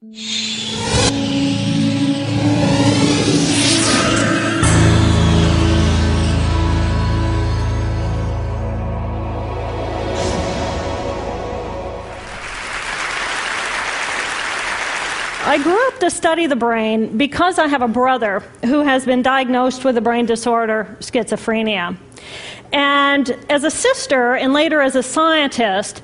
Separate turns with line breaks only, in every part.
I grew up to study the brain because I have a brother who has been diagnosed with a brain disorder, schizophrenia. And as a sister and later as a scientist,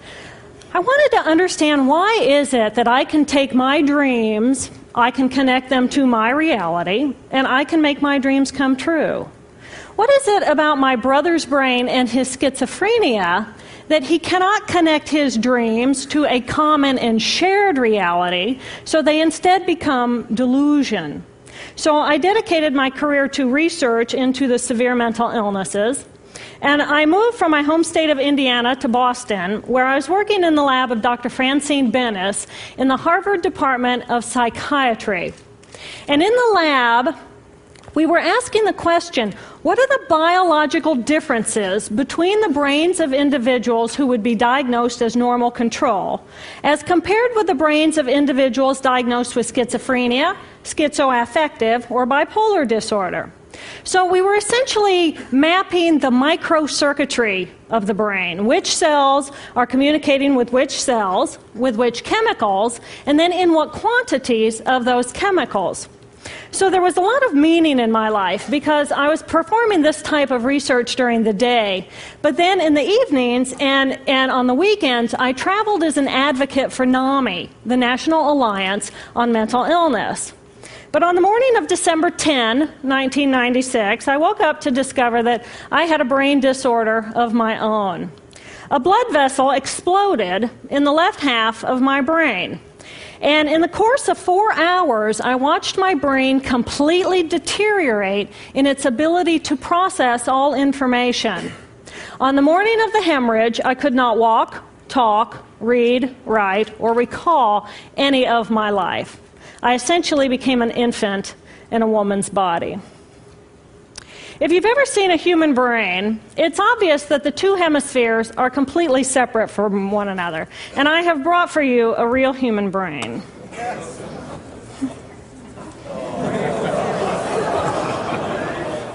I wanted to understand why is it that I can take my dreams, I can connect them to my reality, and I can make my dreams come true. What is it about my brother's brain and his schizophrenia that he cannot connect his dreams to a common and shared reality, so they instead become delusion. So I dedicated my career to research into the severe mental illnesses. And I moved from my home state of Indiana to Boston, where I was working in the lab of Dr. Francine Benes in the Harvard Department of Psychiatry. And in the lab, we were asking the question what are the biological differences between the brains of individuals who would be diagnosed as normal control as compared with the brains of individuals diagnosed with schizophrenia, schizoaffective, or bipolar disorder? So we were essentially mapping the microcircuitry of the brain. Which cells are communicating with which cells, with which chemicals, and then in what quantities of those chemicals. So there was a lot of meaning in my life because I was performing this type of research during the day. But then in the evenings and, and on the weekends, I traveled as an advocate for NAMI, the National Alliance on Mental Illness. But on the morning of December 10, 1996, I woke up to discover that I had a brain disorder of my own. A blood vessel exploded in the left half of my brain. And in the course of four hours, I watched my brain completely deteriorate in its ability to process all information. On the morning of the hemorrhage, I could not walk, talk, read, write, or recall any of my life. I essentially became an infant in a woman's body. If you've ever seen a human brain, it's obvious that the two hemispheres are completely separate from one another. And I have brought for you a real human brain. Yes.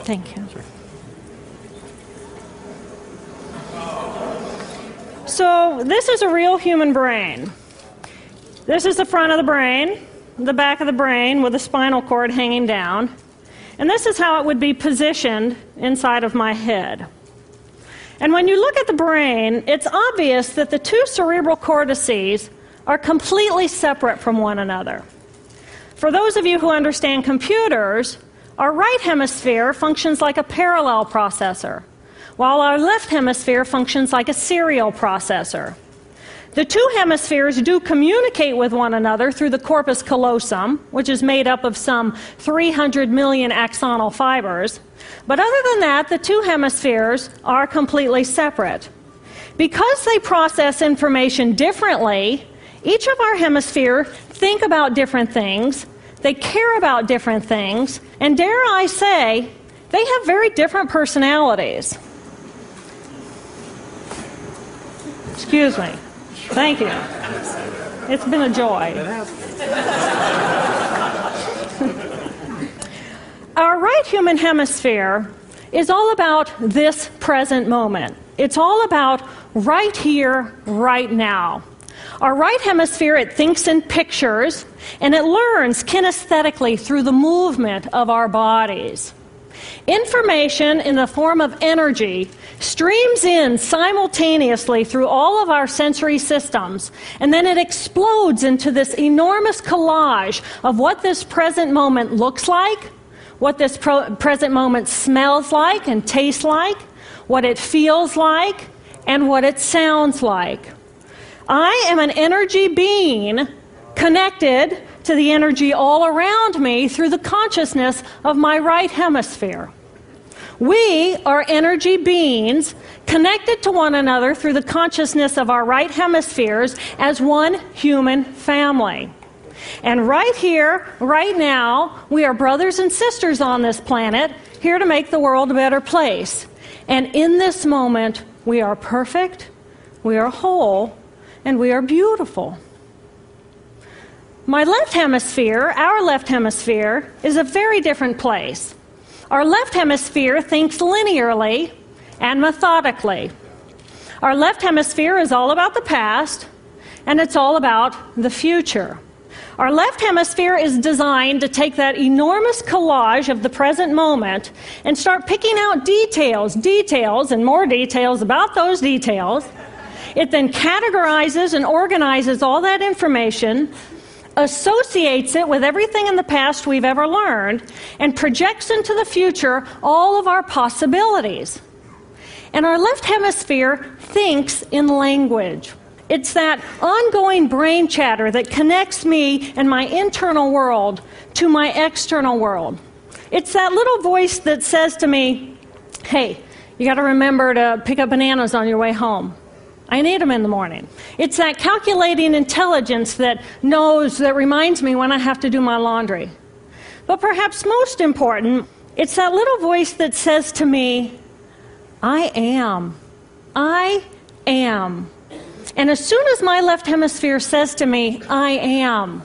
Thank you. So, this is a real human brain. This is the front of the brain, the back of the brain with the spinal cord hanging down. And this is how it would be positioned inside of my head. And when you look at the brain, it's obvious that the two cerebral cortices are completely separate from one another. For those of you who understand computers, our right hemisphere functions like a parallel processor, while our left hemisphere functions like a serial processor. The two hemispheres do communicate with one another through the corpus callosum, which is made up of some 300 million axonal fibers. But other than that, the two hemispheres are completely separate. Because they process information differently, each of our hemisphere think about different things, they care about different things, and dare I say, they have very different personalities. Excuse me. Thank you. It's been a joy. Our right human hemisphere is all about this present moment. It's all about right here, right now. Our right hemisphere, it thinks in pictures and it learns kinesthetically through the movement of our bodies. Information in the form of energy streams in simultaneously through all of our sensory systems, and then it explodes into this enormous collage of what this present moment looks like, what this pro- present moment smells like and tastes like, what it feels like, and what it sounds like. I am an energy being connected to the energy all around me through the consciousness of my right hemisphere. We are energy beings connected to one another through the consciousness of our right hemispheres as one human family. And right here, right now, we are brothers and sisters on this planet, here to make the world a better place. And in this moment, we are perfect, we are whole, and we are beautiful. My left hemisphere, our left hemisphere, is a very different place. Our left hemisphere thinks linearly and methodically. Our left hemisphere is all about the past, and it's all about the future. Our left hemisphere is designed to take that enormous collage of the present moment and start picking out details, details, and more details about those details. It then categorizes and organizes all that information, associates it with everything in the past we've ever learned, and projects into the future all of our possibilities. And our left hemisphere thinks in language. It's that ongoing brain chatter that connects me and my internal world to my external world. It's that little voice that says to me, hey, you got to remember to pick up bananas on your way home. I need them in the morning. It's that calculating intelligence that knows, that reminds me when I have to do my laundry. But perhaps most important, it's that little voice that says to me, I am. I am. And as soon as my left hemisphere says to me, I am,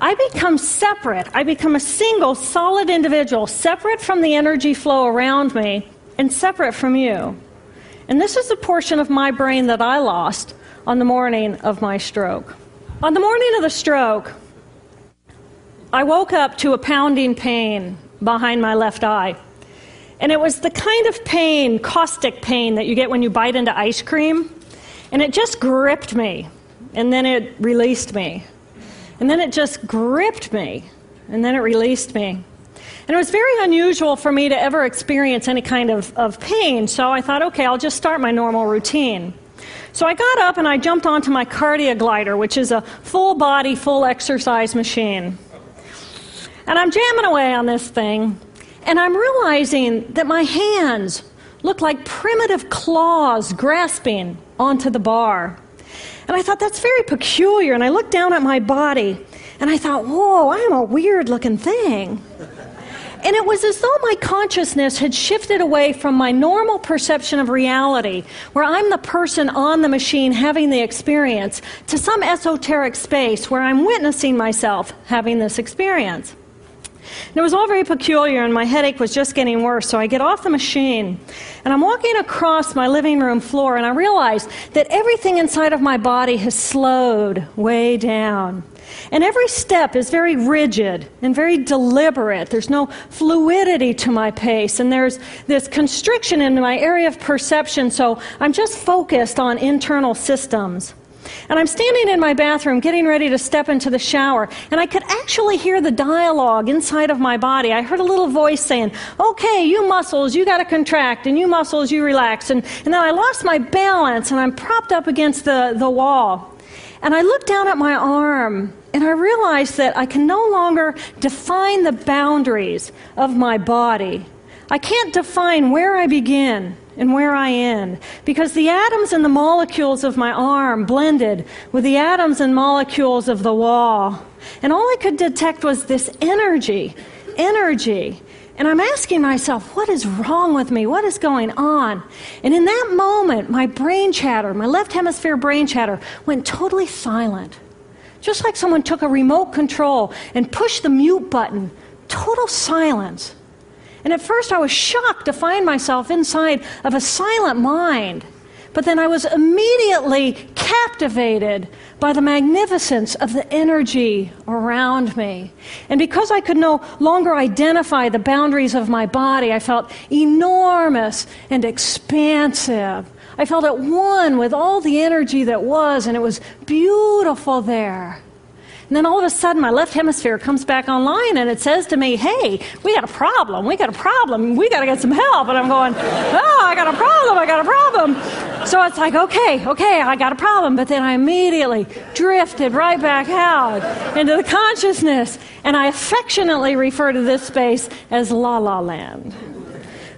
I become separate. I become a single, solid individual, separate from the energy flow around me and separate from you. And this is the portion of my brain that I lost on the morning of my stroke. On the morning of the stroke, I woke up to a pounding pain behind my left eye. And it was the kind of pain, caustic pain, that you get when you bite into ice cream. And it just gripped me. And then it released me. And then it just gripped me. And then it released me. And it was very unusual for me to ever experience any kind of, of pain. So I thought, okay, I'll just start my normal routine. So I got up and I jumped onto my CardioGlider, which is a full body, full exercise machine. And I'm jamming away on this thing. And I'm realizing that my hands look like primitive claws grasping onto the bar. And I thought, that's very peculiar. And I looked down at my body and I thought, whoa, I am a weird looking thing. And it was as though my consciousness had shifted away from my normal perception of reality, where I'm the person on the machine having the experience, to some esoteric space where I'm witnessing myself having this experience. And it was all very peculiar, and my headache was just getting worse. So I get off the machine, and I'm walking across my living room floor, and I realize that everything inside of my body has slowed way down. And every step is very rigid and very deliberate. There's no fluidity to my pace, and there's this constriction in my area of perception, so I'm just focused on internal systems. And I'm standing in my bathroom getting ready to step into the shower, and I could actually hear the dialogue inside of my body. I heard a little voice saying, Okay, you muscles, you got to contract, and you muscles, you relax. And, and then I lost my balance, and I'm propped up against the, the wall. And I looked down at my arm, and I realized that I can no longer define the boundaries of my body. I can't define where I begin and where I end. Because the atoms and the molecules of my arm blended with the atoms and molecules of the wall. And all I could detect was this energy, energy. And I'm asking myself, what is wrong with me? What is going on? And in that moment, my brain chatter, my left hemisphere brain chatter, went totally silent. Just like someone took a remote control and pushed the mute button. Total silence. And at first I was shocked to find myself inside of a silent mind. But then I was immediately captivated by the magnificence of the energy around me. And because I could no longer identify the boundaries of my body, I felt enormous and expansive. I felt at one with all the energy that was, and it was beautiful there. And then all of a sudden, my left hemisphere comes back online and it says to me, Hey, we got a problem. We got a problem. We got to get some help. And I'm going, Oh, I got a problem. I got a problem. So it's like, Okay, okay, I got a problem. But then I immediately drifted right back out into the consciousness. And I affectionately refer to this space as La La Land.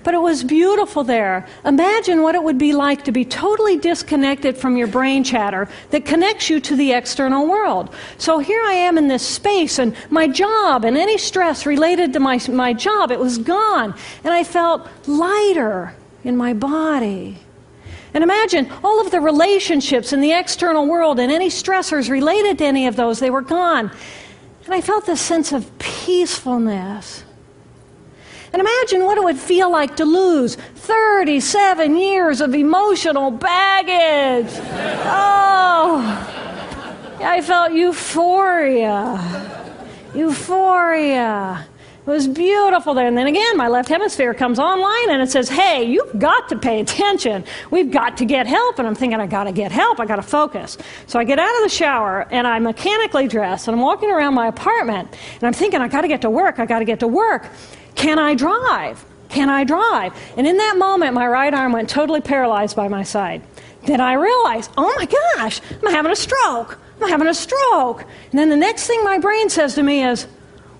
But it was beautiful there. Imagine what it would be like to be totally disconnected from your brain chatter that connects you to the external world. So here I am in this space, and my job and any stress related to my, my job, it was gone. And I felt lighter in my body. And imagine all of the relationships in the external world and any stressors related to any of those, they were gone. And I felt this sense of peacefulness. And imagine what it would feel like to lose 37 years of emotional baggage. Oh, I felt euphoria. Euphoria. It was beautiful there. And then again, my left hemisphere comes online and it says, hey, you've got to pay attention. We've got to get help. And I'm thinking, I got to get help. I got to focus. So I get out of the shower and I mechanically dress and I'm walking around my apartment and I'm thinking, I got to get to work. I got to get to work. Can I drive? Can I drive? And in that moment, my right arm went totally paralyzed by my side. Then I realized, oh my gosh, I'm having a stroke. I'm having a stroke. And then the next thing my brain says to me is,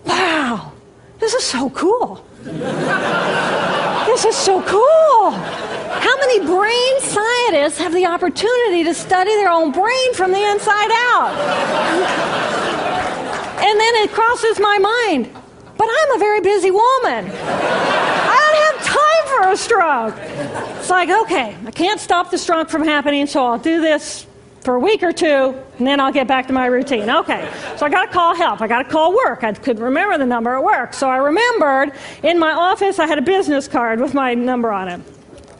wow, this is so cool. this is so cool. How many brain scientists have the opportunity to study their own brain from the inside out? and then it crosses my mind, but I'm a very busy woman. I don't have time for a stroke. It's like, okay, I can't stop the stroke from happening, so I'll do this for a week or two, and then I'll get back to my routine. Okay, so I got to call help. I got to call work. I couldn't remember the number at work. So I remembered in my office I had a business card with my number on it.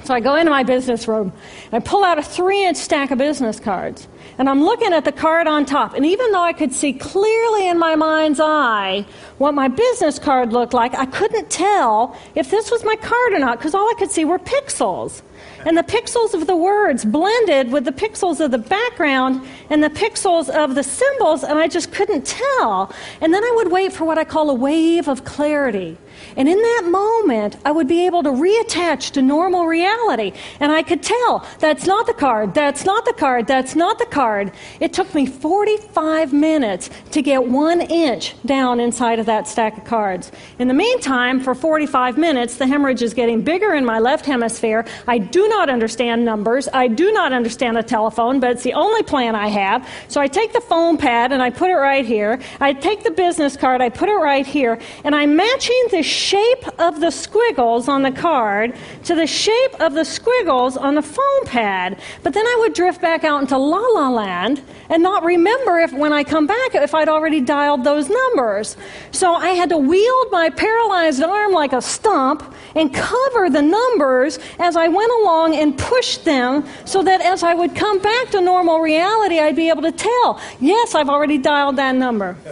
So I go into my business room and I pull out a three inch stack of business cards. And I'm looking at the card on top. And even though I could see clearly in my mind's eye what my business card looked like, I couldn't tell if this was my card or not because all I could see were pixels. And the pixels of the words blended with the pixels of the background and the pixels of the symbols, and I just couldn't tell. And then I would wait for what I call a wave of clarity. And in that moment, I would be able to reattach to normal reality. And I could tell that's not the card, that's not the card, that's not the card. It took me 45 minutes to get one inch down inside of that stack of cards. In the meantime, for 45 minutes, the hemorrhage is getting bigger in my left hemisphere. I do not understand numbers. I do not understand a telephone, but it's the only plan I have. So I take the phone pad and I put it right here. I take the business card, I put it right here, and I'm matching the shape of the squiggles on the card to the shape of the squiggles on the foam pad. But then I would drift back out into la la land and not remember if when I come back if I'd already dialed those numbers. So I had to wield my paralyzed arm like a stump and cover the numbers as I went along and push them so that as I would come back to normal reality, I'd be able to tell, yes, I've already dialed that number.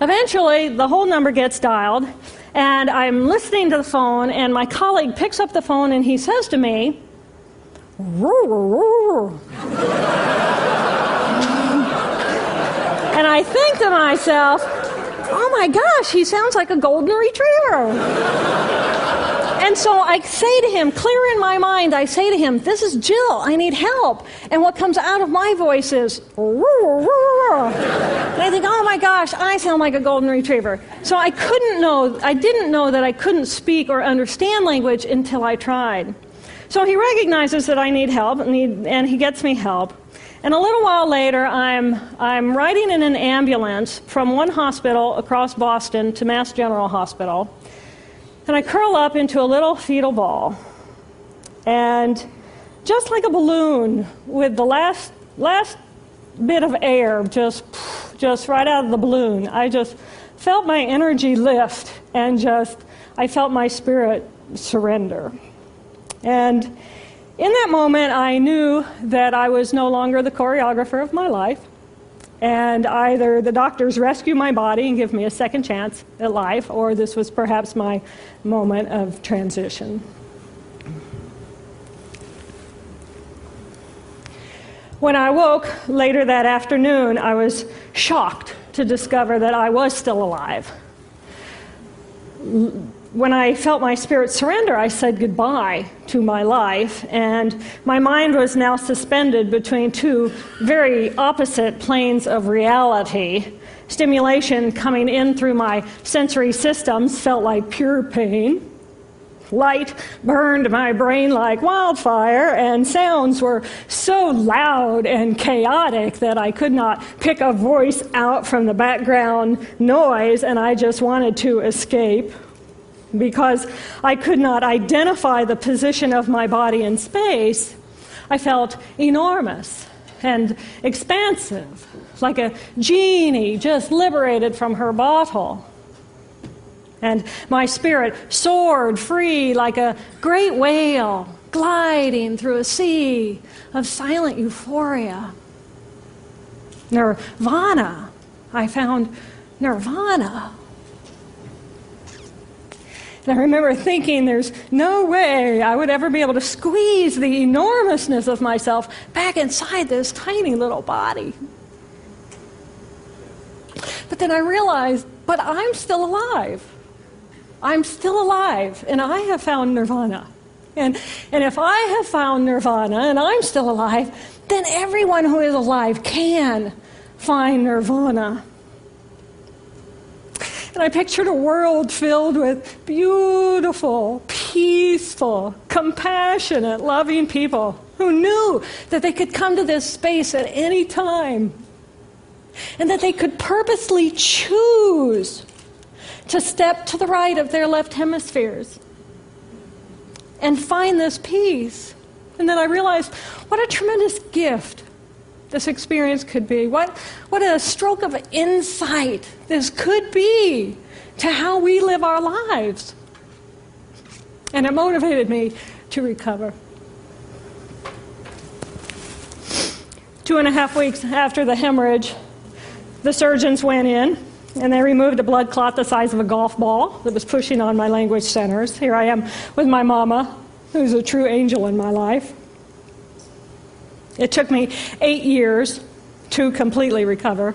Eventually, the whole number gets dialed, and I'm listening to the phone, and my colleague picks up the phone and he says to me, and I think to myself, oh my gosh, he sounds like a golden retriever. And so I say to him, clear in my mind, I say to him, This is Jill, I need help. And what comes out of my voice is, and I think, oh my gosh, I sound like a golden retriever. So I couldn't know, I didn't know that I couldn't speak or understand language until I tried. So he recognizes that I need help, and he, and he gets me help. And a little while later, I'm, I'm riding in an ambulance from one hospital across Boston to Mass General Hospital. And I curl up into a little fetal ball. And just like a balloon, with the last, last bit of air just, just right out of the balloon, I just felt my energy lift and just, I felt my spirit surrender. And in that moment, I knew that I was no longer the choreographer of my life and either the doctors rescue my body and give me a second chance at life, or this was perhaps my moment of transition. When I woke later that afternoon, I was shocked to discover that I was still alive when I felt my spirit surrender, I said goodbye to my life, and my mind was now suspended between two very opposite planes of reality. Stimulation coming in through my sensory systems felt like pure pain. Light burned my brain like wildfire, and sounds were so loud and chaotic that I could not pick a voice out from the background noise, and I just wanted to escape because I could not identify the position of my body in space, I felt enormous and expansive, like a genie just liberated from her bottle. And my spirit soared free like a great whale gliding through a sea of silent euphoria. Nirvana. I found nirvana. And I remember thinking there's no way I would ever be able to squeeze the enormousness of myself back inside this tiny little body. But then I realized, but I'm still alive. I'm still alive, and I have found nirvana. And, and if I have found nirvana and I'm still alive, then everyone who is alive can find nirvana. And I pictured a world filled with beautiful, peaceful, compassionate, loving people who knew that they could come to this space at any time and that they could purposely choose to step to the right of their left hemispheres and find this peace. And then I realized what a tremendous gift this experience could be. What, what a stroke of insight this could be to how we live our lives. And it motivated me to recover. Two and a half weeks after the hemorrhage, the surgeons went in and they removed a blood clot the size of a golf ball that was pushing on my language centers. Here I am with my mama, who's a true angel in my life. It took me eight years to completely recover.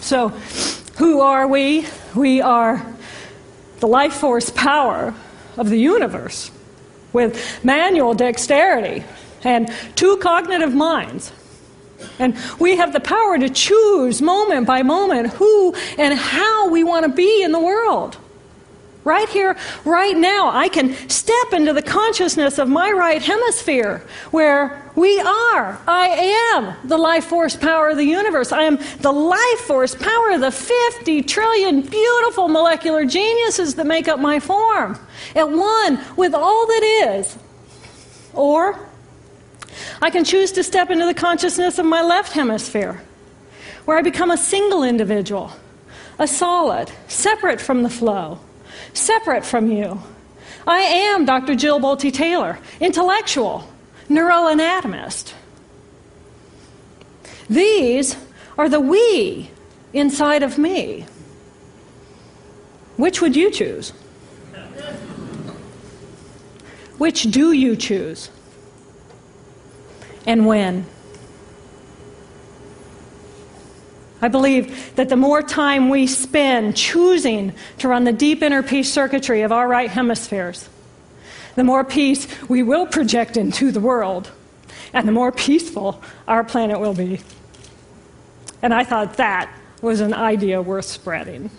So, who are we? We are the life force power of the universe with manual dexterity and two cognitive minds. And we have the power to choose moment by moment who and how we want to be in the world. Right here, right now, I can step into the consciousness of my right hemisphere where we are. I am the life force power of the universe. I am the life force power of the 50 trillion beautiful molecular geniuses that make up my form, at one with all that is. Or I can choose to step into the consciousness of my left hemisphere, where I become a single individual, a solid, separate from the flow separate from you. I am Dr. Jill Bolte Taylor, intellectual, neuroanatomist. These are the we inside of me. Which would you choose? Which do you choose? And when? I believe that the more time we spend choosing to run the deep inner peace circuitry of our right hemispheres, the more peace we will project into the world, and the more peaceful our planet will be. And I thought that was an idea worth spreading.